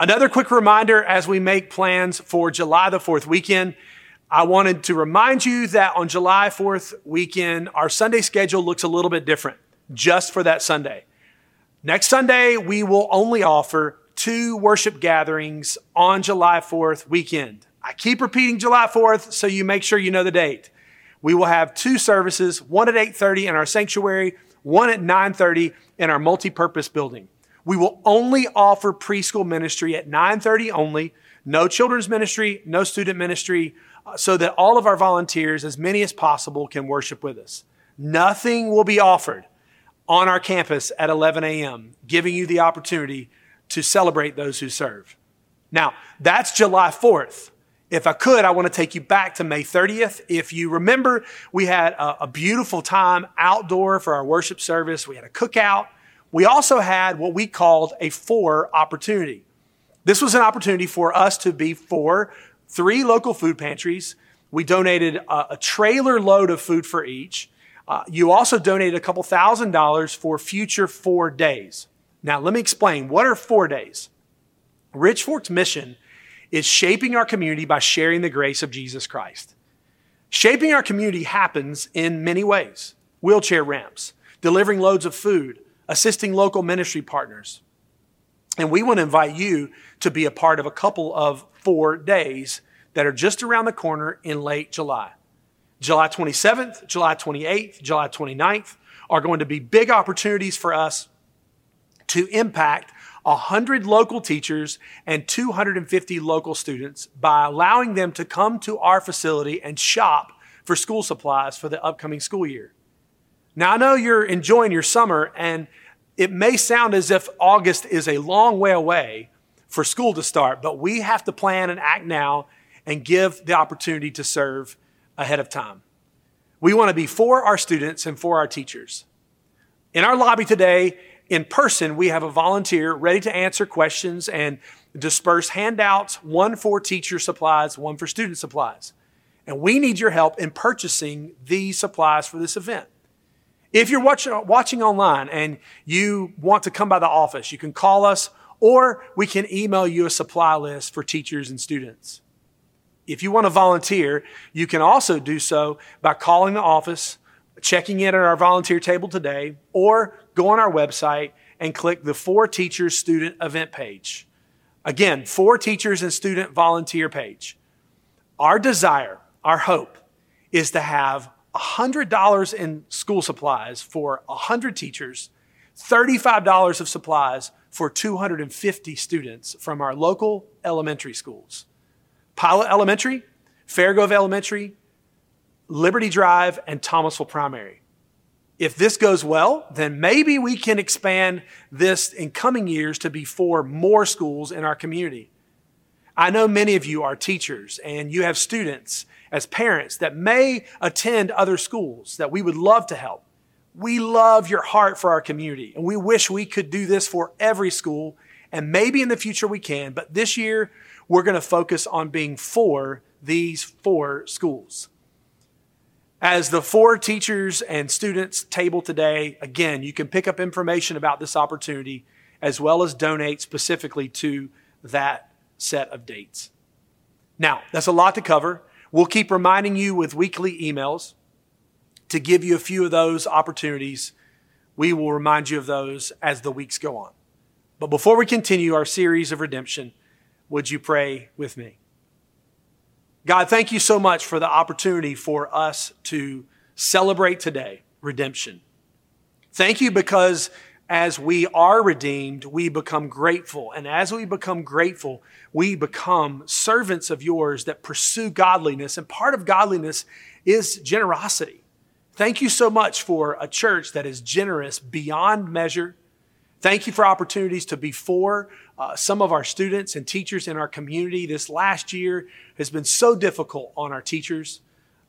Another quick reminder as we make plans for July the 4th weekend, I wanted to remind you that on July 4th weekend, our Sunday schedule looks a little bit different just for that Sunday. Next Sunday, we will only offer two worship gatherings on July 4th weekend. I keep repeating July 4th so you make sure you know the date. We will have two services, one at 8:30 in our sanctuary, one at 9:30 in our multi-purpose building. We will only offer preschool ministry at 9:30 only, no children's ministry, no student ministry, uh, so that all of our volunteers, as many as possible, can worship with us. Nothing will be offered on our campus at 11 a.m., giving you the opportunity to celebrate those who serve. Now, that's July 4th. If I could, I want to take you back to May 30th. If you remember, we had a, a, beautiful time outdoor for our worship service. We had a cookout. We also had what we called a for opportunity. This was an opportunity for us to be for three local food pantries. We donated a, a trailer load of food for each. Uh, you also donated a couple thousand dollars for future for days. Now, let me explain. What are for days? Rich Fork's mission is shaping our community by sharing the grace of Jesus Christ. Shaping our community happens in many ways wheelchair ramps, delivering loads of food, assisting local ministry partners. And we want to invite you to be a part of a couple of for days that are just around the corner in late July. July 27th, July 28th, July 29th are going to be big opportunities for us to impact 100 local teachers and 250 local students by allowing them to come to our facility and shop for school supplies for the upcoming school year. Now, I know you're enjoying your summer, and it may sound as if August is a long way away for school to start, but we have to plan and act now and give the opportunity to serve ahead of time. We want to be for our students and for our teachers. In our lobby today, in person, we have a volunteer ready to answer questions and disperse handouts, one for teacher supplies, one for student supplies. And we need your help in purchasing these supplies for this event. If you're watch, uh, watching online and you want to come by the office, you can call us or we can email you a supply list for teachers and students. If you want to volunteer, you can also do so by calling the office, checking in at our volunteer table today, or go on our website and click the For Teachers Student Event page. Again, For Teachers and Student Volunteer page. Our desire, our hope, is to have $100 in school supplies for 100 teachers, $35 of supplies for 250 students from our local elementary schools. Pilot Elementary, Fairgrove Elementary, Liberty Drive, and Thomasville Primary. If this goes well, then maybe we can expand this in coming years to be for more schools in our community. I know many of you are teachers and you have students as parents that may attend other schools that we would love to help. We love your heart for our community and we wish we could do this for every school and maybe in the future we can, but this year we're going to focus on being for these four schools. As the for teachers and students table today, again, you can pick up information about this opportunity as well as donate specifically to that set of dates. Now, that's a lot to cover. We'll keep reminding you with weekly emails to give you a few of those opportunities. We will remind you of those as the weeks go on. But before we continue our series of redemption, would you pray with me? God, thank you so much for the opportunity for us to celebrate today redemption. Thank you because as we are redeemed, we become grateful. And as we become grateful, we become servants of yours that pursue godliness. And part of godliness is generosity. Thank you so much for a church that is generous beyond measure. Thank you for opportunities to be for uh, some of our students and teachers in our community. This last year has been so difficult on our teachers.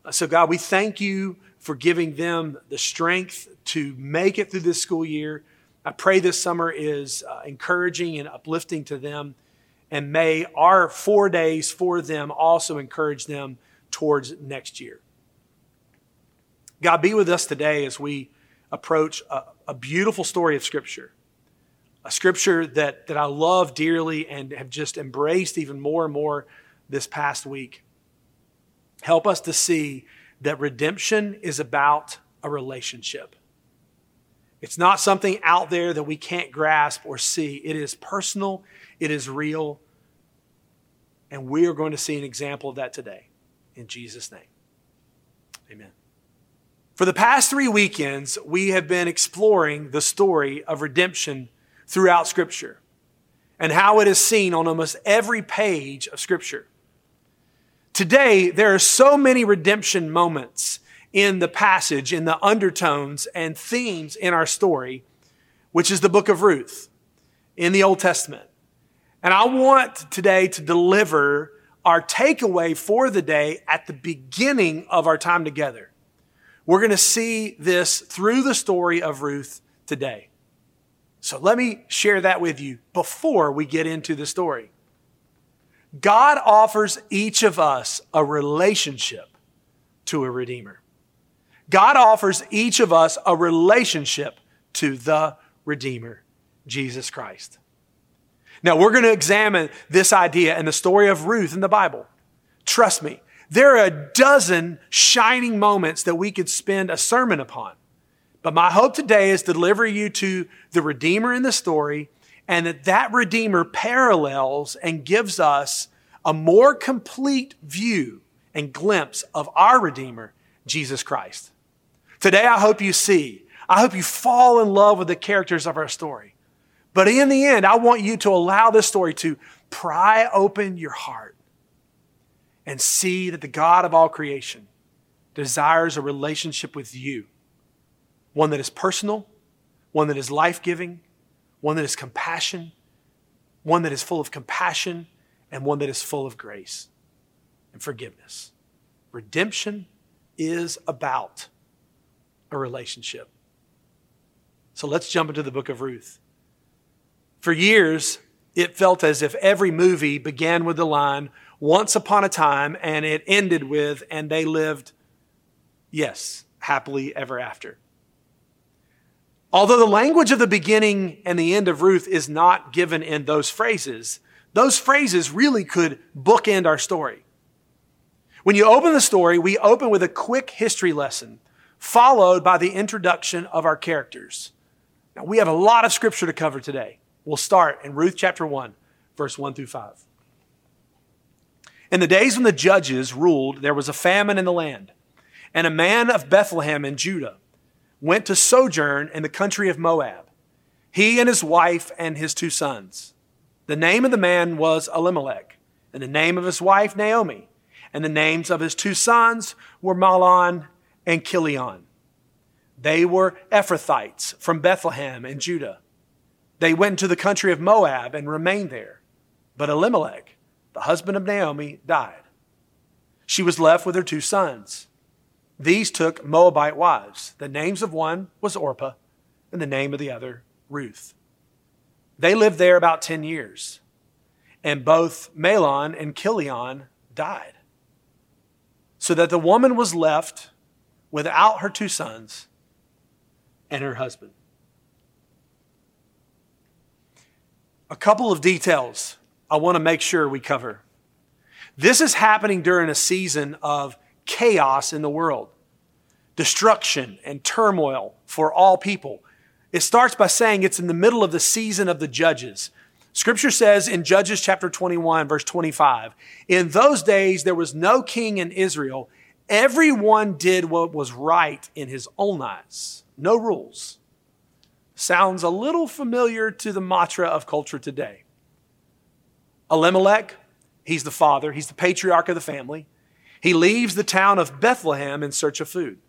Uh, so, God, we thank you for giving them the strength to make it through this school year. I pray this summer is uh, encouraging and uplifting to them. And may our for days for them also encourage them towards next year. God, be with us today as we approach a, a beautiful story of Scripture a scripture that, that I love dearly and have just embraced even more and more this past week. Help us to see that redemption is about a relationship. It's not something out there that we can't grasp or see. It is personal, it is real, and we are going to see an example of that today. In Jesus' name, amen. For the past three weekends, we have been exploring the story of redemption throughout Scripture and how it is seen on almost every page of Scripture. Today, there are so many redemption moments in the passage, in the undertones and themes in our story, which is the book of Ruth in the Old Testament. And I want today to deliver our takeaway for the day at the beginning of our time together. We're going to see this through the story of Ruth today. So let me share that with you before we get into the story. God offers each of us a relationship to a Redeemer. God offers each of us a relationship to the Redeemer, Jesus Christ. Now, we're going to examine this idea and the story of Ruth in the Bible. Trust me, there are a dozen shining moments that we could spend a sermon upon. But my hope today is to deliver you to the Redeemer in the story and that that Redeemer parallels and gives us a more complete view and glimpse of our Redeemer, Jesus Christ. Today, I hope you see, I hope you fall in love with the characters of our story. But in the end, I want you to allow this story to pry open your heart and see that the God of all creation desires a relationship with you one that is personal, one that is life giving, one that is compassion, one that is full of compassion, and one that is full of grace and forgiveness. Redemption is about a relationship. So let's jump into the book of Ruth. For years, it felt as if every movie began with the line, once upon a time, and it ended with, and they lived, yes, happily ever after. Although the language of the beginning and the end of Ruth is not given in those phrases, those phrases really could bookend our story. When you open the story, we open with a quick history lesson, followed by the introduction of our characters. Now, we have a lot of scripture to cover today. We'll start in Ruth chapter 1, verse 1 through 5. In the days when the judges ruled, there was a famine in the land, and a man of Bethlehem in Judah went to sojourn in the country of Moab, he and his wife and his two sons. The name of the man was Elimelech, and the name of his wife Naomi, and the names of his two sons were Mahlon and Chilion. They were Ephrathites from Bethlehem and Judah. They went to the country of Moab and remained there. But Elimelech, the husband of Naomi, died. She was left with her two sons. These took Moabite wives. The names of one was Orpah, and the name of the other, Ruth. They lived there about 10 years, and both Mahlon and Chilion died. So that the woman was left without her two sons and her husband. a couple of details I want to make sure we cover. This is happening during a season of chaos in the world, destruction and turmoil for all people. It starts by saying it's in the middle of the season of the judges. Scripture says in Judges chapter 21, verse 25, in those days there was no king in Israel. Everyone did what was right in his own eyes. No rules sounds a little familiar to the mantra of culture today. Elimelech, he's the father, he's the patriarch of the family. He leaves the town of Bethlehem in search of food.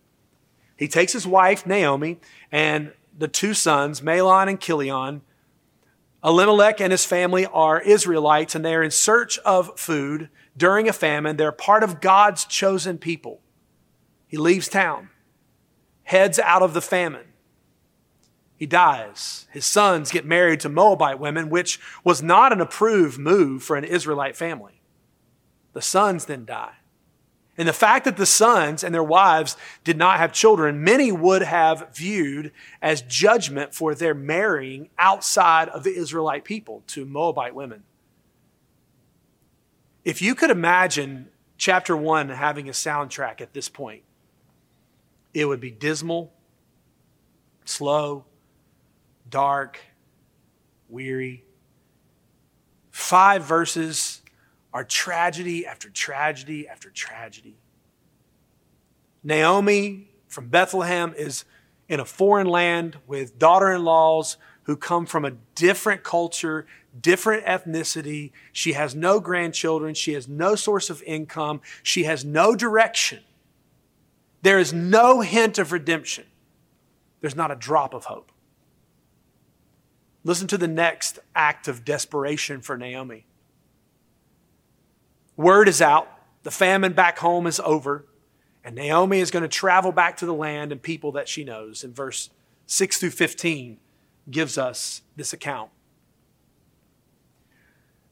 He takes his wife, Naomi, and the two sons, Mahlon and Chilion. Elimelech and his family are Israelites, and they're in search of food during a famine. They're part of God's chosen people. He leaves town, heads out of the famine he dies. His sons get married to Moabite women, which was not an approved move for an Israelite family. The sons then die. And the fact that the sons and their wives did not have children, many would have viewed as judgment for their marrying outside of the Israelite people to Moabite women. If you could imagine chapter one having a soundtrack at this point, it would be dismal, slow, dark, weary. Five verses are tragedy after tragedy after tragedy. Naomi from Bethlehem is in a foreign land with daughter in laws who come from a different culture, different ethnicity. She has no grandchildren. She has no source of income. She has no direction. There is no hint of redemption. There's not a drop of hope. Listen to the next act of desperation for Naomi. Word is out. The famine back home is over. And Naomi is going to travel back to the land and people that she knows. In verse 6 through 15 gives us this account.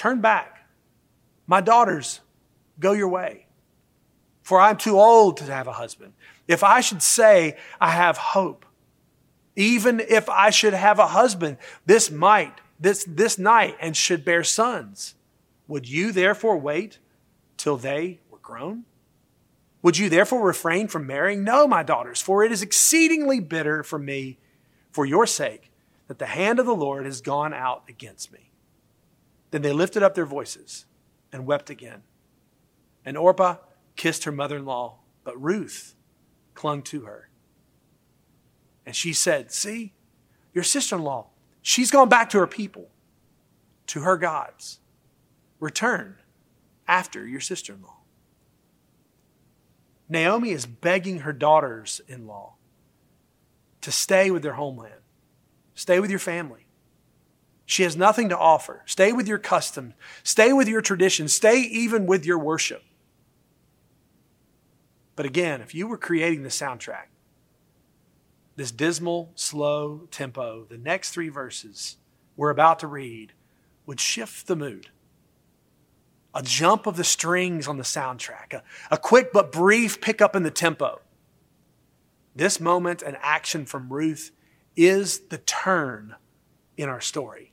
Turn back. My daughters, go your way. For I'm too old to have a husband. If I should say I have hope, even if I should have a husband this might, this, this night, and should bear sons, would you therefore wait till they were grown? Would you therefore refrain from marrying? No, my daughters, for it is exceedingly bitter for me, for your sake, that the hand of the Lord has gone out against me. Then they lifted up their voices and wept again. And Orpah kissed her mother in law, but Ruth clung to her. And she said, See, your sister in law, she's gone back to her people, to her gods return after your sister in law. Naomi is begging her daughters in law to stay with their homeland, stay with your family. She has nothing to offer. Stay with your customs, stay with your traditions, stay even with your worship. But again, if you were creating the soundtrack, this dismal, slow tempo, the next three verses we're about to read would shift the mood a jump of the strings on the soundtrack, a, a quick but brief pickup in the tempo. This moment and action from Ruth is the turn in our story.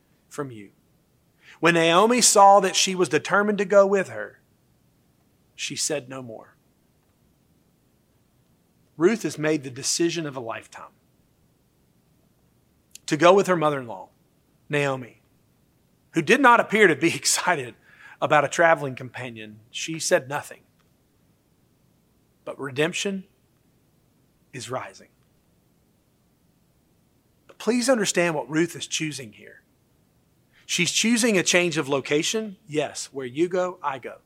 from you. When Naomi saw that she was determined to go with her, she said no more. Ruth has made the decision of a lifetime to go with her mother in law, Naomi who did not appear to be excited about a traveling companion, she said nothing. But redemption is rising. But please understand what Ruth is choosing here. She's choosing a change of location. Yes, where you go, I go.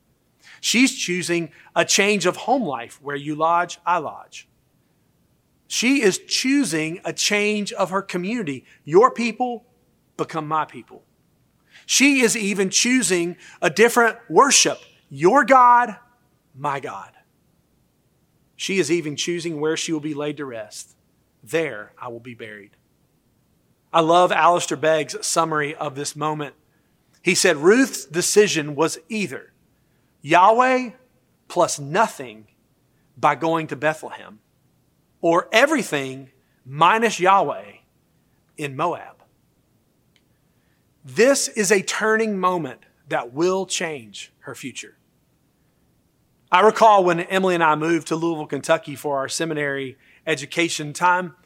She's choosing a change of home life. Where you lodge, I lodge. She is choosing a change of her community. Your people become my people. She is even choosing a different worship. Your God, my God. She is even choosing where she will be laid to rest. There I will be buried. I love Alistair Begg's summary of this moment. He said Ruth's decision was either Yahweh plus nothing by going to Bethlehem, or everything minus Yahweh in Moab. This is a turning moment that will change her future. I recall when Emily and I moved to Louisville, Kentucky for our seminary education time.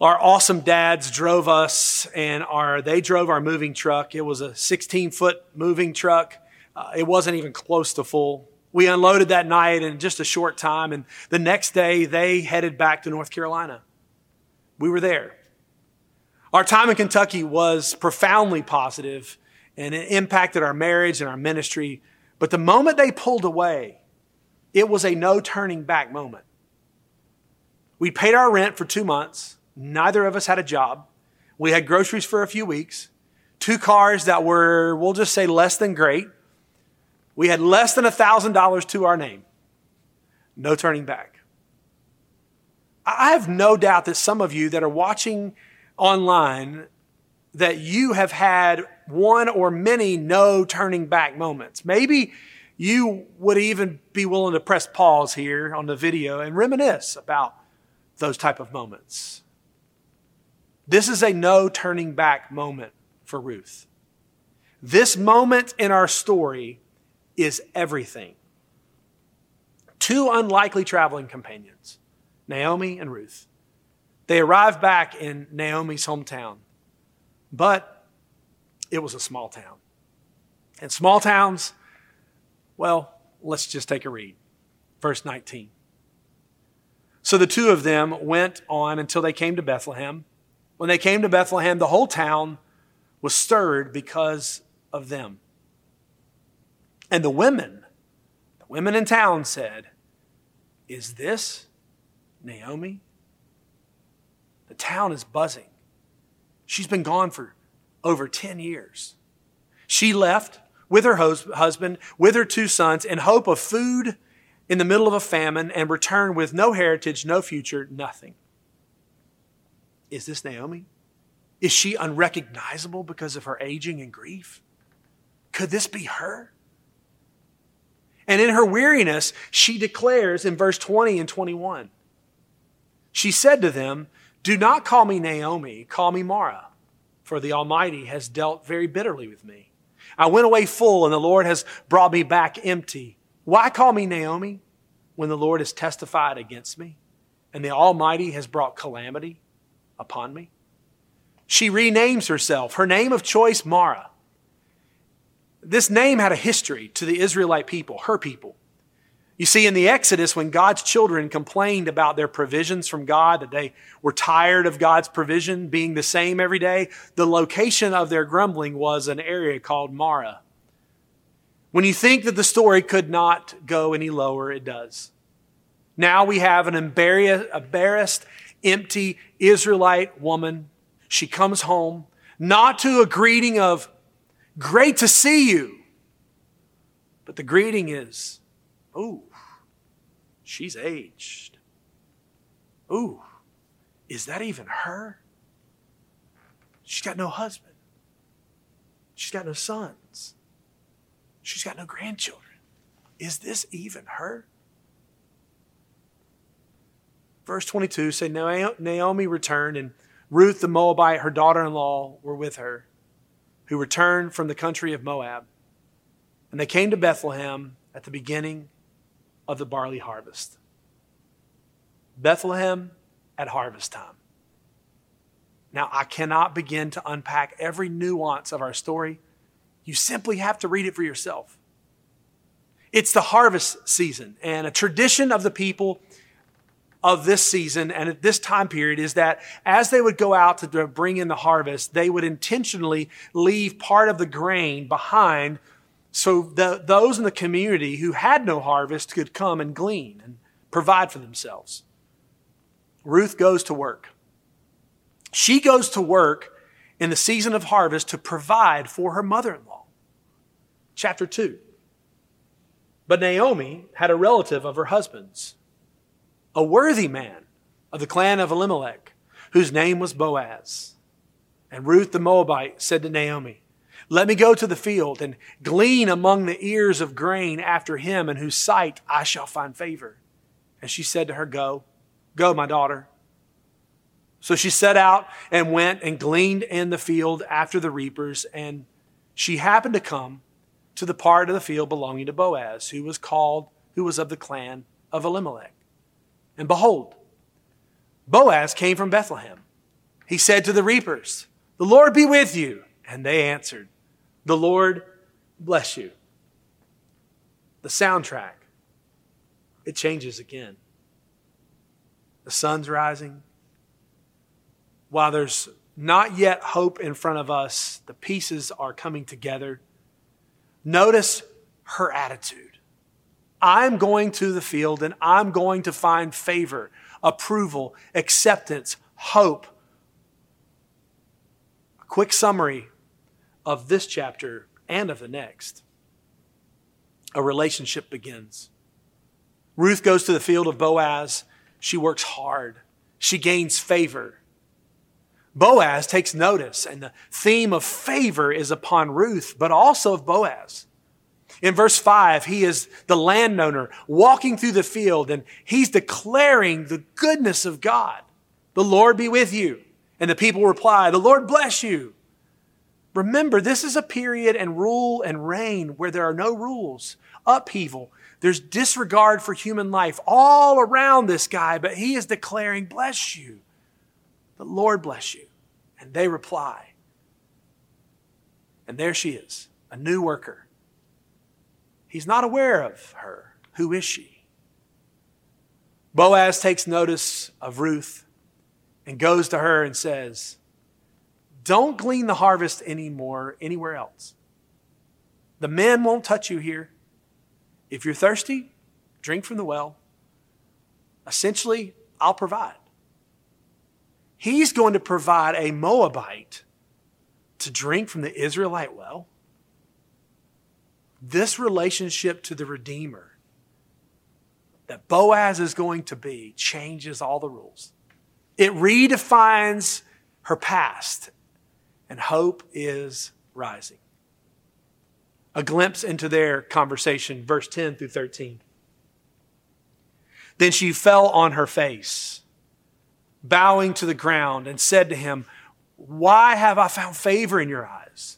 Our awesome dads drove us, and our they drove our moving truck. It was a 16 foot moving truck. Uh, it wasn't even close to full. We unloaded that night in just a short time, and the next day they headed back to North Carolina. We were there. Our time in Kentucky was profoundly positive, and it impacted our marriage and our ministry. But the moment they pulled away, it was a no turning back moment. We paid our rent for two months. Neither of us had a job. We had groceries for a few weeks, two cars that were, we'll just say, less than great. We had less than $1,000 to our name. No turning back. I have no doubt that some of you that are watching online that you have had one or many no turning back moments. Maybe you would even be willing to press pause here on the video and reminisce about those type of moments. This is a no turning back moment for Ruth. This moment in our story is everything. Two unlikely traveling companions, Naomi and Ruth. They arrive back in Naomi's hometown, but it was a small town. And small towns, well, let's just take a read. Verse 19. So the two of them went on until they came to Bethlehem. When they came to Bethlehem, the whole town was stirred because of them. And the women, the women in town said, Is this Naomi? The town is buzzing. She's been gone for over 10 years. She left with her husband, with her two sons, in hope of food in the middle of a famine and returned with no heritage, no future, nothing. Is this Naomi? Is she unrecognizable because of her aging and grief? Could this be her? And in her weariness, she declares in verse 20 and 21 She said to them, do not call me Naomi, call me Mara, for the Almighty has dealt very bitterly with me. I went away full, and the Lord has brought me back empty. Why call me Naomi when the Lord has testified against me, and the Almighty has brought calamity upon me? She renames herself, her name of choice, Mara. This name had a history to the Israelite people, her people. You see, in the Exodus, when God's children complained about their provisions from God, that they were tired of God's provision being the same every day, the location of their grumbling was an area called Mara. When you think that the story could not go any lower, it does. Now we have an embarrassed, empty Israelite woman. She comes home, not to a greeting of, great to see you, but the greeting is, oh, she's aged. Ooh, is that even her? She's got no husband. She's got no sons. She's got no grandchildren. Is this even her? Verse 22 say Naomi returned, and Ruth the Moabite, her daughter in law, were with her, who returned from the country of Moab. And they came to Bethlehem at the beginning of the barley harvest. Bethlehem at harvest time. Now, I cannot begin to unpack every nuance of our story. You simply have to read it for yourself. It's the harvest season, and a tradition of the people of this season and at this time period is that as they would go out to bring in the harvest, they would intentionally leave part of the grain behind so the, those in the community who had no harvest could come and glean and provide for themselves. Ruth goes to work. She goes to work in the season of harvest to provide for her mother in law. Chapter 2. But Naomi had a relative of her husband's a worthy man of the clan of Elimelech, whose name was Boaz. And Ruth the Moabite said to Naomi, Let me go to the field and glean among the ears of grain after him, in whose sight I shall find favor. And she said to her, Go, go, my daughter. So she set out and went and gleaned in the field after the reapers, and she happened to come to the part of the field belonging to Boaz, who was called, who was of the clan of Elimelech. And behold, Boaz came from Bethlehem. He said to the reapers, The Lord be with you. And they answered, The Lord bless you. The soundtrack, it changes again. The sun's rising. While there's not yet hope in front of us, the pieces are coming together. Notice her attitude. I'm going to the field and I'm going to find favor, approval, acceptance, hope. A quick summary of this chapter and of the next. A relationship begins. Ruth goes to the field of Boaz. She works hard. She gains favor. Boaz takes notice, and the theme of favor is upon Ruth, but also of Boaz. In verse 5, he is the landowner walking through the field, and he's declaring the goodness of God. The Lord be with you. And the people reply, The Lord bless you. Remember, this is a period and rule and reign where there are no rules, upheaval. There's disregard for human life all around this guy, but he is declaring, Bless you. The Lord bless you. And they reply. And there she is, a new worker. He's not aware of her. Who is she? Boaz takes notice of Ruth and goes to her and says, Don't glean the harvest anymore anywhere else. The men won't touch you here. If you're thirsty, drink from the well. Essentially, I'll provide. He's going to provide a Moabite to drink from the Israelite well. This relationship to the Redeemer that Boaz is going to be changes all the rules. It redefines her past, and hope is rising. A glimpse into their conversation, verse 10 through 13. Then she fell on her face bowing to the ground, and said to him, Why have I found favor in your eyes?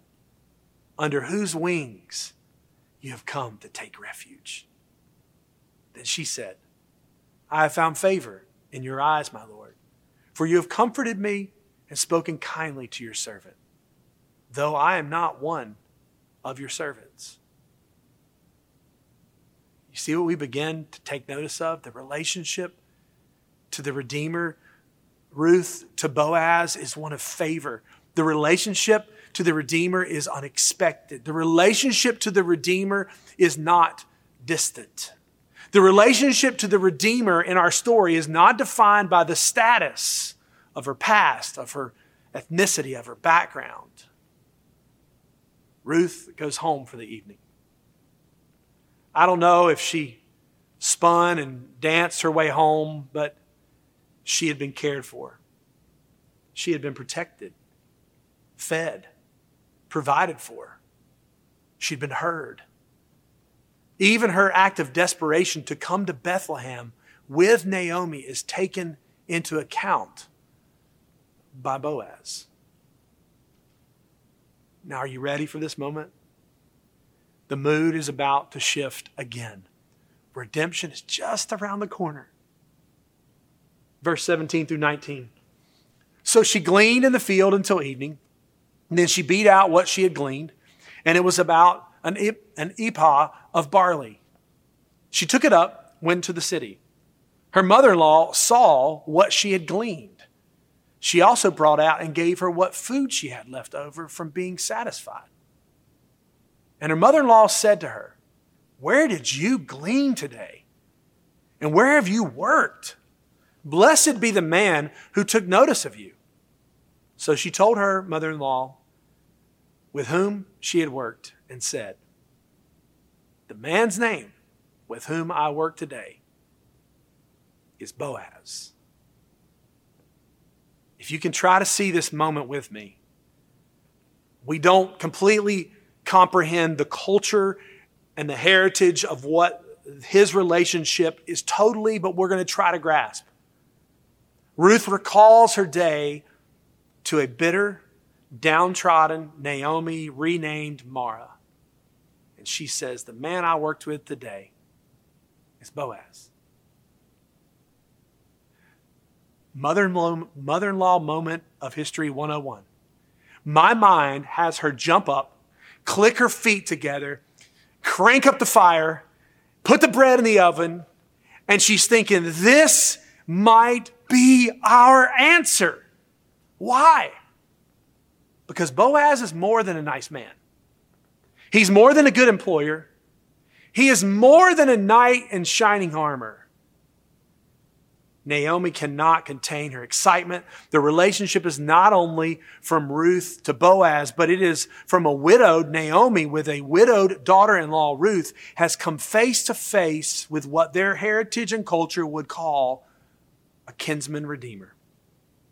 under whose wings you have come to take refuge. Then she said, I have found favor in your eyes, my Lord, for you have comforted me and spoken kindly to your servant, though I am not one of your servants. You see what we begin to take notice of? The relationship to the Redeemer Ruth to Boaz is one of favor. The relationship to the Redeemer is unexpected. The relationship to the Redeemer is not distant. The relationship to the Redeemer in our story is not defined by the status of her past, of her ethnicity, of her background. Ruth goes home for the evening. I don't know if she spun and danced her way home, but she had been cared for. She had been protected, fed, provided for. She'd been heard. Even her act of desperation to come to Bethlehem with Naomi is taken into account by Boaz. Now, are you ready for this moment? The mood is about to shift again. Redemption is just around the corner verse 17 through 19. So she gleaned in the field until evening. And then she beat out what she had gleaned, and it was about an, an ephah of barley. She took it up, went to the city. Her mother in law saw what she had gleaned. She also brought out and gave her what food she had left over from being satisfied. And her mother in law said to her, Where did you glean today? And where have you worked? Blessed be the man who took notice of you. So she told her mother in law with whom she had worked and said, The man's name with whom I work today is Boaz. If you can try to see this moment with me, we don't completely comprehend the culture and the heritage of what his relationship is totally, but we're going to try to grasp. Ruth recalls her day to a bitter, downtrodden Naomi renamed Mara. And she says, The man I worked with today is Boaz. Mother in law moment of history 101. My mind has her jump up, click her feet together, crank up the fire, put the bread in the oven, and she's thinking, This might be our answer. Why? Because Boaz is more than a nice man. He's more than a good employer. He is more than a knight in shining armor. Naomi cannot contain her excitement. The relationship is not only from Ruth to Boaz, but it is from a widowed Naomi with a widowed daughter in law, Ruth, has come face to face with what their heritage and culture would call a kinsman redeemer.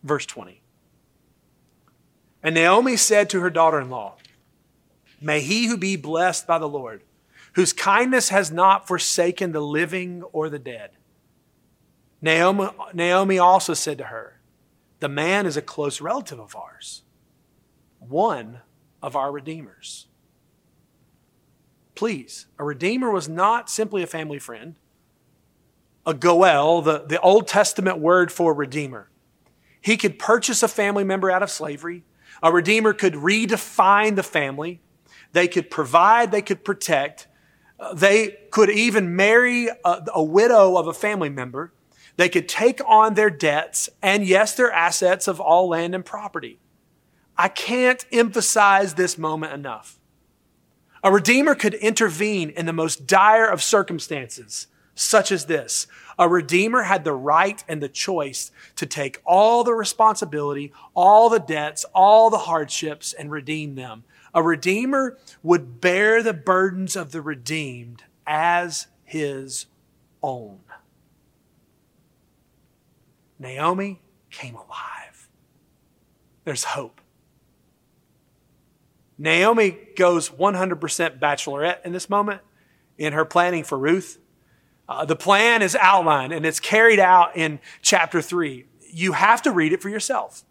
Verse 20. And Naomi said to her daughter in law, May he who be blessed by the Lord, whose kindness has not forsaken the living or the dead. Naomi, Naomi also said to her, The man is a close relative of ours, one of our redeemers. Please, a redeemer was not simply a family friend. A goel, the, the Old Testament word for redeemer. He could purchase a family member out of slavery. A redeemer could redefine the family. They could provide, they could protect. They could even marry a, a widow of a family member. They could take on their debts and, yes, their assets of all land and property. I can't emphasize this moment enough. A redeemer could intervene in the most dire of circumstances, such as this. A redeemer had the right and the choice to take all the responsibility, all the debts, all the hardships, and redeem them. A redeemer would bear the burdens of the redeemed as his own. Naomi came alive. There's hope. Naomi goes 100% bachelorette in this moment in her planning for Ruth. Uh, the plan is outlined and it's carried out in chapter three. You have to read it for yourself.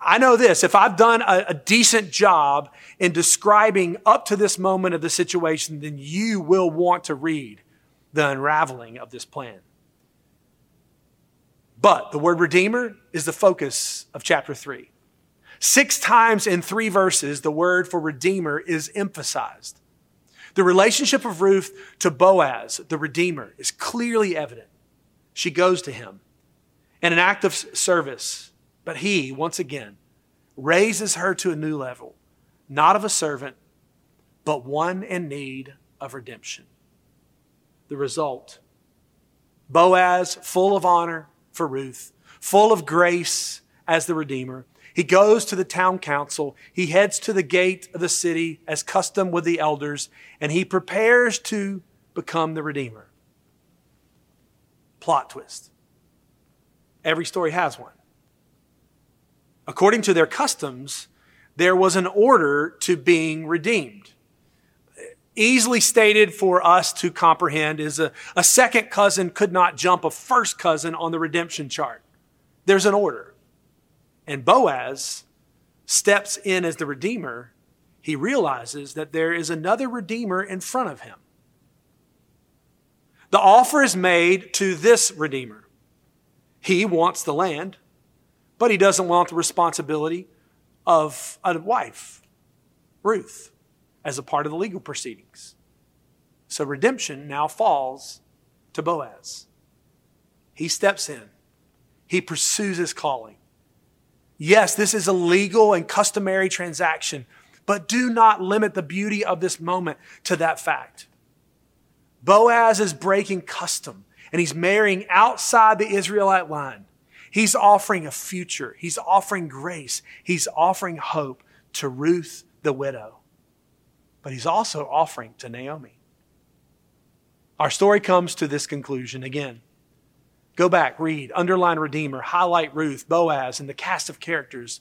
I know this if I've done a, a decent job in describing up to this moment of the situation, then you will want to read the unraveling of this plan. But the word Redeemer is the focus of chapter 3. Six times in three verses, the word for Redeemer is emphasized. The relationship of Ruth to Boaz, the Redeemer, is clearly evident. She goes to him in an act of service, but he, once again, raises her to a new level, not of a servant, but one in need of redemption. The result Boaz, full of honor for Ruth, full of grace as the Redeemer, he goes to the town council. He heads to the gate of the city as custom with the elders, and he prepares to become the Redeemer. Plot twist. Every story has one. According to their customs, there was an order to being redeemed. Easily stated for us to comprehend is a, a second cousin could not jump a first cousin on the redemption chart. There's an order. And Boaz steps in as the Redeemer, he realizes that there is another Redeemer in front of him. The offer is made to this Redeemer. He wants the land, but he doesn't want the responsibility of a wife, Ruth, as a part of the legal proceedings. So redemption now falls to Boaz. He steps in, he pursues his calling. Yes, this is a legal and customary transaction, but do not limit the beauty of this moment to that fact. Boaz is breaking custom and he's marrying outside the Israelite line. He's offering a future, he's offering grace, he's offering hope to Ruth the widow, but he's also offering to Naomi. Our story comes to this conclusion again. Go back, read, underline Redeemer, highlight Ruth, Boaz, and the cast of characters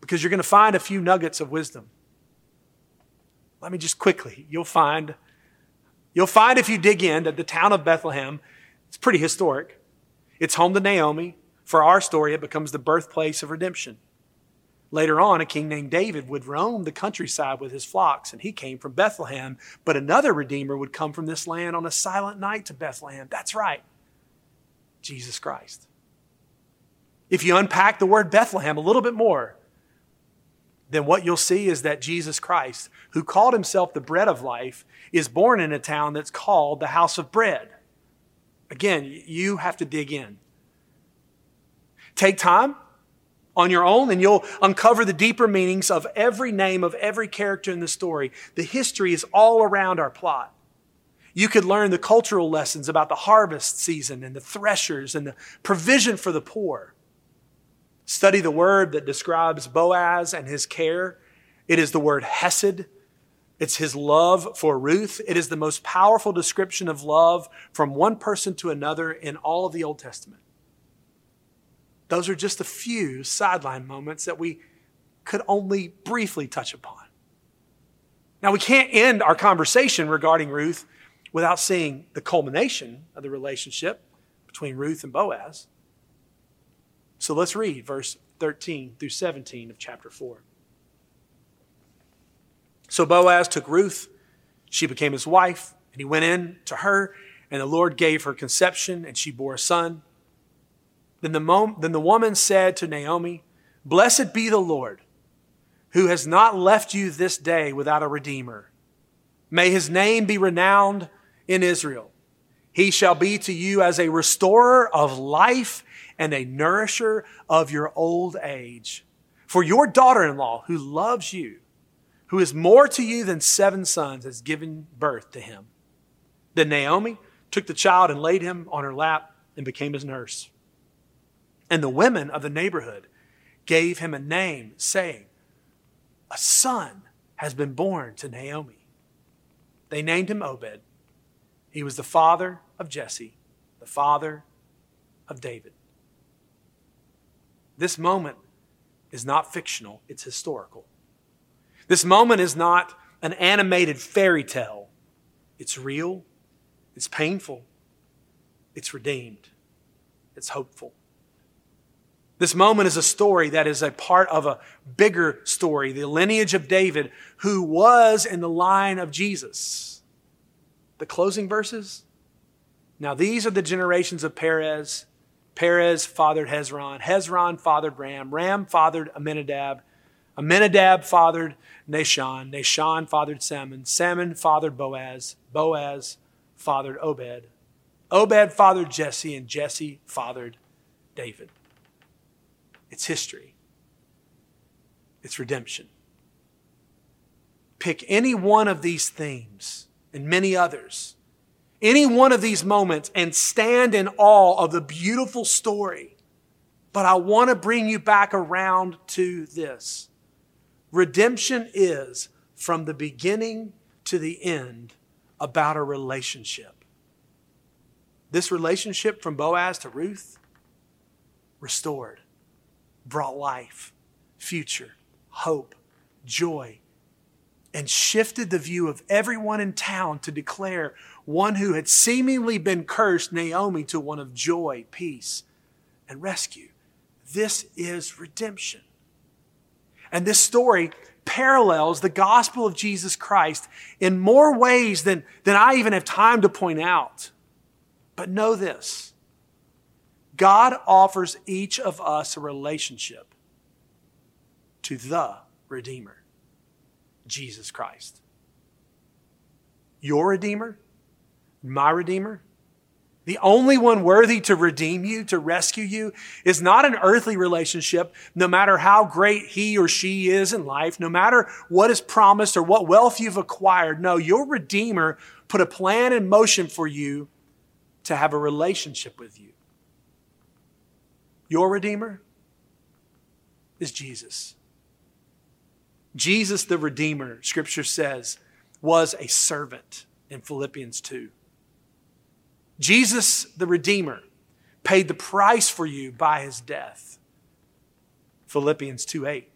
because you're going to find a few nuggets of wisdom. Let me just quickly, you'll find you'll find if you dig in that the town of Bethlehem, it's pretty historic. It's home to Naomi. For our story, it becomes the birthplace of redemption. Later on, a king named David would roam the countryside with his flocks, and he came from Bethlehem. But another Redeemer would come from this land on a silent night to Bethlehem. That's right, Jesus Christ. If you unpack the word Bethlehem a little bit more, then what you'll see is that Jesus Christ, who called himself the bread of life, is born in a town that's called the house of bread. Again, you have to dig in. Take time on your own and you'll uncover the deeper meanings of every name of every character in the story. The history is all around our plot. You could learn the cultural lessons about the harvest season and the threshers and the provision for the poor. Study the word that describes Boaz and his care. It is the word hesed. It's his love for Ruth. It is the most powerful description of love from one person to another in all of the Old Testament. Those are just a few sideline moments that we could only briefly touch upon. Now, we can't end our conversation regarding Ruth without seeing the culmination of the relationship between Ruth and Boaz. So let's read verse 13 through 17 of chapter 4. So Boaz took Ruth, she became his wife, and he went in to her, and the Lord gave her conception, and she bore a son. Then the, mom, then the woman said to Naomi, Blessed be the Lord, who has not left you this day without a redeemer. May his name be renowned in Israel. He shall be to you as a restorer of life and a nourisher of your old age. For your daughter in law, who loves you, who is more to you than seven sons, has given birth to him. Then Naomi took the child and laid him on her lap and became his nurse. And the women of the neighborhood gave him a name, saying, A son has been born to Naomi. They named him Obed. He was the father of Jesse, the father of David. This moment is not fictional, it's historical. This moment is not an animated fairy tale. It's real, it's painful, it's redeemed, it's hopeful. This moment is a story that is a part of a bigger story, the lineage of David, who was in the line of Jesus. The closing verses. Now, these are the generations of Perez. Perez fathered Hezron. Hezron fathered Ram. Ram fathered Amminadab. Amminadab fathered Nahshon. Nahshon fathered Salmon. Salmon fathered Boaz. Boaz fathered Obed. Obed fathered Jesse, and Jesse fathered David. It's history, it's redemption. Pick any one of these themes and many others, any one of these moments, and stand in awe of the beautiful story. But I want to bring you back around to this. Redemption is from the beginning to the end about a relationship. This relationship from Boaz to Ruth, restored brought life, future, hope, joy, and shifted the view of everyone in town to declare one who had seemingly been cursed, Naomi, to one of joy, peace, and rescue. This is redemption. And this story parallels the gospel of Jesus Christ in more ways than, than I even have time to point out. But know this God offers each of us a relationship to the Redeemer, Jesus Christ. Your Redeemer, my Redeemer, The only one worthy to redeem you, to rescue you, is not an earthly relationship, no matter how great he or she is in life, no matter what is promised or what wealth you've acquired. No, your Redeemer put a plan in motion for you to have a relationship with you. Your Redeemer is Jesus. Jesus, the Redeemer, Scripture says, was a servant in Philippians 2. Jesus, the Redeemer, paid the price for you by his death. Philippians 2 8.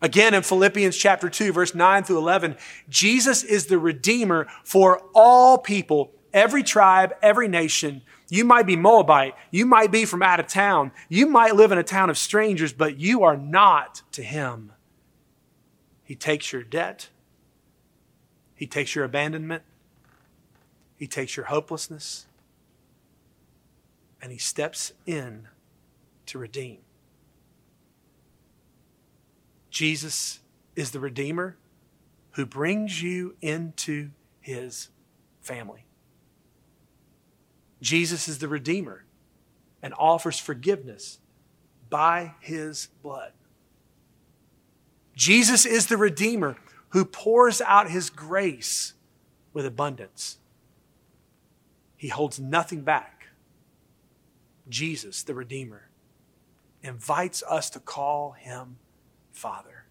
Again, in Philippians chapter 2, verse 9 through 11, Jesus is the Redeemer for all people, every tribe, every nation. You might be Moabite. You might be from out of town. You might live in a town of strangers, but you are not to him. He takes your debt. He takes your abandonment. He takes your hopelessness and he steps in to redeem. Jesus is the Redeemer who brings you into his family. Jesus is the Redeemer and offers forgiveness by his blood. Jesus is the Redeemer who pours out his grace with abundance. He holds nothing back. Jesus, the Redeemer, invites us to call him Father.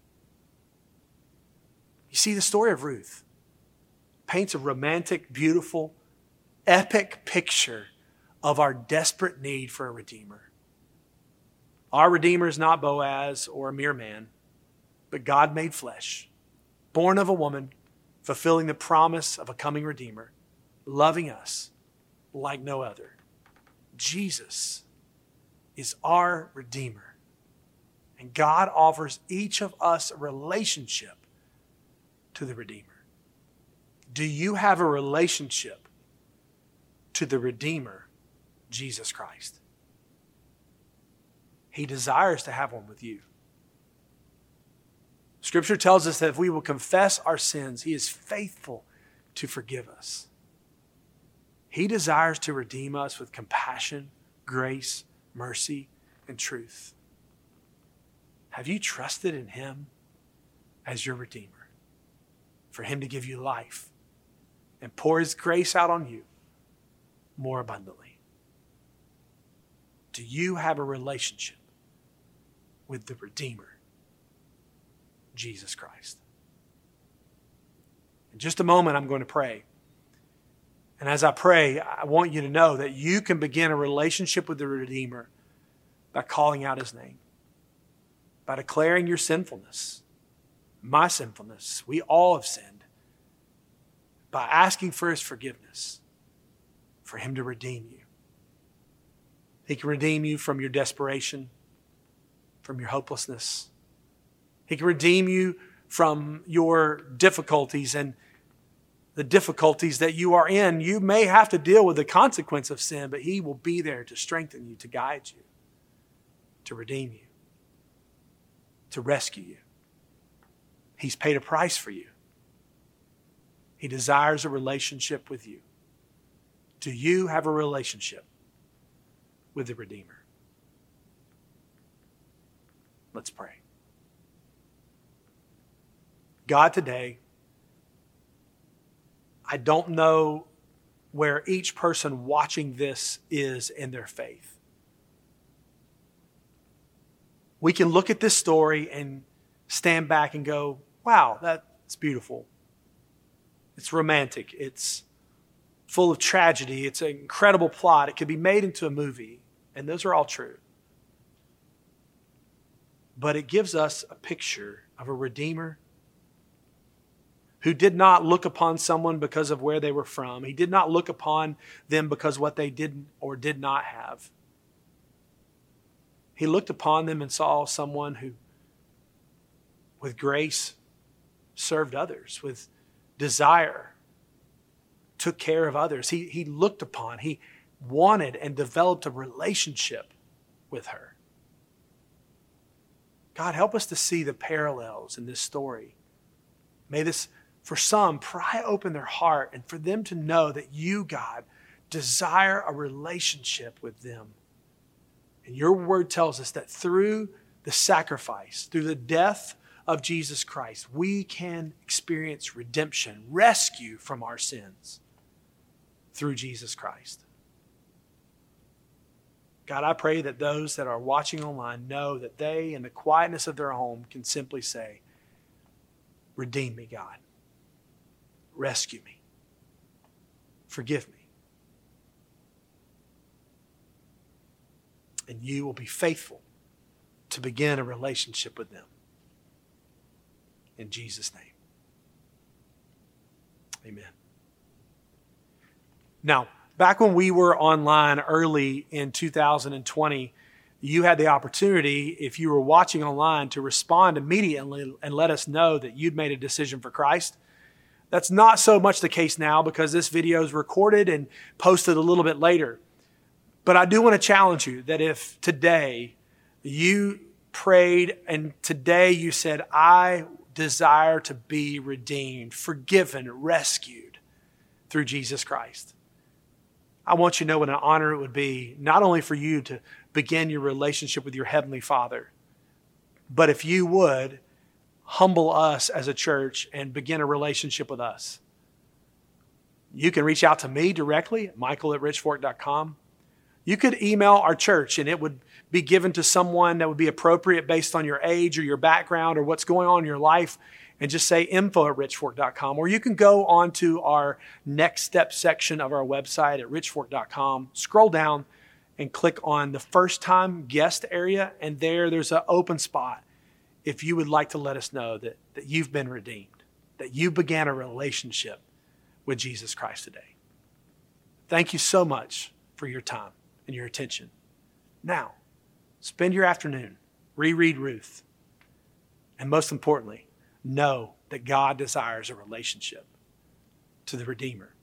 You see, the story of Ruth paints a romantic, beautiful, epic picture of our desperate need for a Redeemer. Our Redeemer is not Boaz or a mere man, but God made flesh, born of a woman, fulfilling the promise of a coming Redeemer, loving us like no other. Jesus is our Redeemer. And God offers each of us a relationship to the Redeemer. Do you have a relationship to the Redeemer, Jesus Christ? He desires to have one with you. Scripture tells us that if we will confess our sins, He is faithful to forgive us he desires to redeem us with compassion, grace, mercy, and truth. Have you trusted in Him as your Redeemer? For Him to give you life and pour His grace out on you more abundantly? Do you have a relationship with the Redeemer, Jesus Christ? In just a moment, I'm going to pray. And as I pray, I want you to know that you can begin a relationship with the Redeemer by calling out his name, by declaring your sinfulness, my sinfulness. We all have sinned. By asking for his forgiveness, for him to redeem you. He can redeem you from your desperation, from your hopelessness. He can redeem you from your difficulties and the difficulties that you are in, you may have to deal with the consequence of sin, but He will be there to strengthen you, to guide you, to redeem you, to rescue you. He's paid a price for you. He desires a relationship with you. Do you have a relationship with the Redeemer? Let's pray. God, today, I don't know where each person watching this is in their faith. We can look at this story and stand back and go, wow, that's beautiful. It's romantic. It's full of tragedy. It's an incredible plot. It could be made into a movie. And those are all true. But it gives us a picture of a Redeemer who did not look upon someone because of where they were from. He did not look upon them because what they did or did not have. He looked upon them and saw someone who, with grace, served others, with desire, took care of others. He, he looked upon, he wanted and developed a relationship with her. God, help us to see the parallels in this story. May this for some, pry open their heart and for them to know that you, God, desire a relationship with them. And your word tells us that through the sacrifice, through the death of Jesus Christ, we can experience redemption, rescue from our sins through Jesus Christ. God, I pray that those that are watching online know that they, in the quietness of their home, can simply say, Redeem me, God. Rescue me. Forgive me. And you will be faithful to begin a relationship with them. In Jesus' name. Amen. Now, back when we were online early in 2020, you had the opportunity, if you were watching online, to respond immediately and let us know that you'd made a decision for Christ. That's not so much the case now because this video is recorded and posted a little bit later. But I do want to challenge you that if today you prayed and today you said, I desire to be redeemed, forgiven, rescued through Jesus Christ. I want you to know what an honor it would be, not only for you to begin your relationship with your Heavenly Father, but if you would humble us as a church and begin a relationship with us. You can reach out to me directly, michael at richfork.com. You could email our church and it would be given to someone that would be appropriate based on your age or your background or what's going on in your life and just say info at richfork.com. Or you can go on to our next step section of our website at richfork.com, scroll down and click on the first time guest area. And there, there's an open spot if you would like to let us know that, that you've been redeemed, that you began a relationship with Jesus Christ today. Thank you so much for your time and your attention. Now, spend your afternoon, reread Ruth, and most importantly, know that God desires a relationship to the Redeemer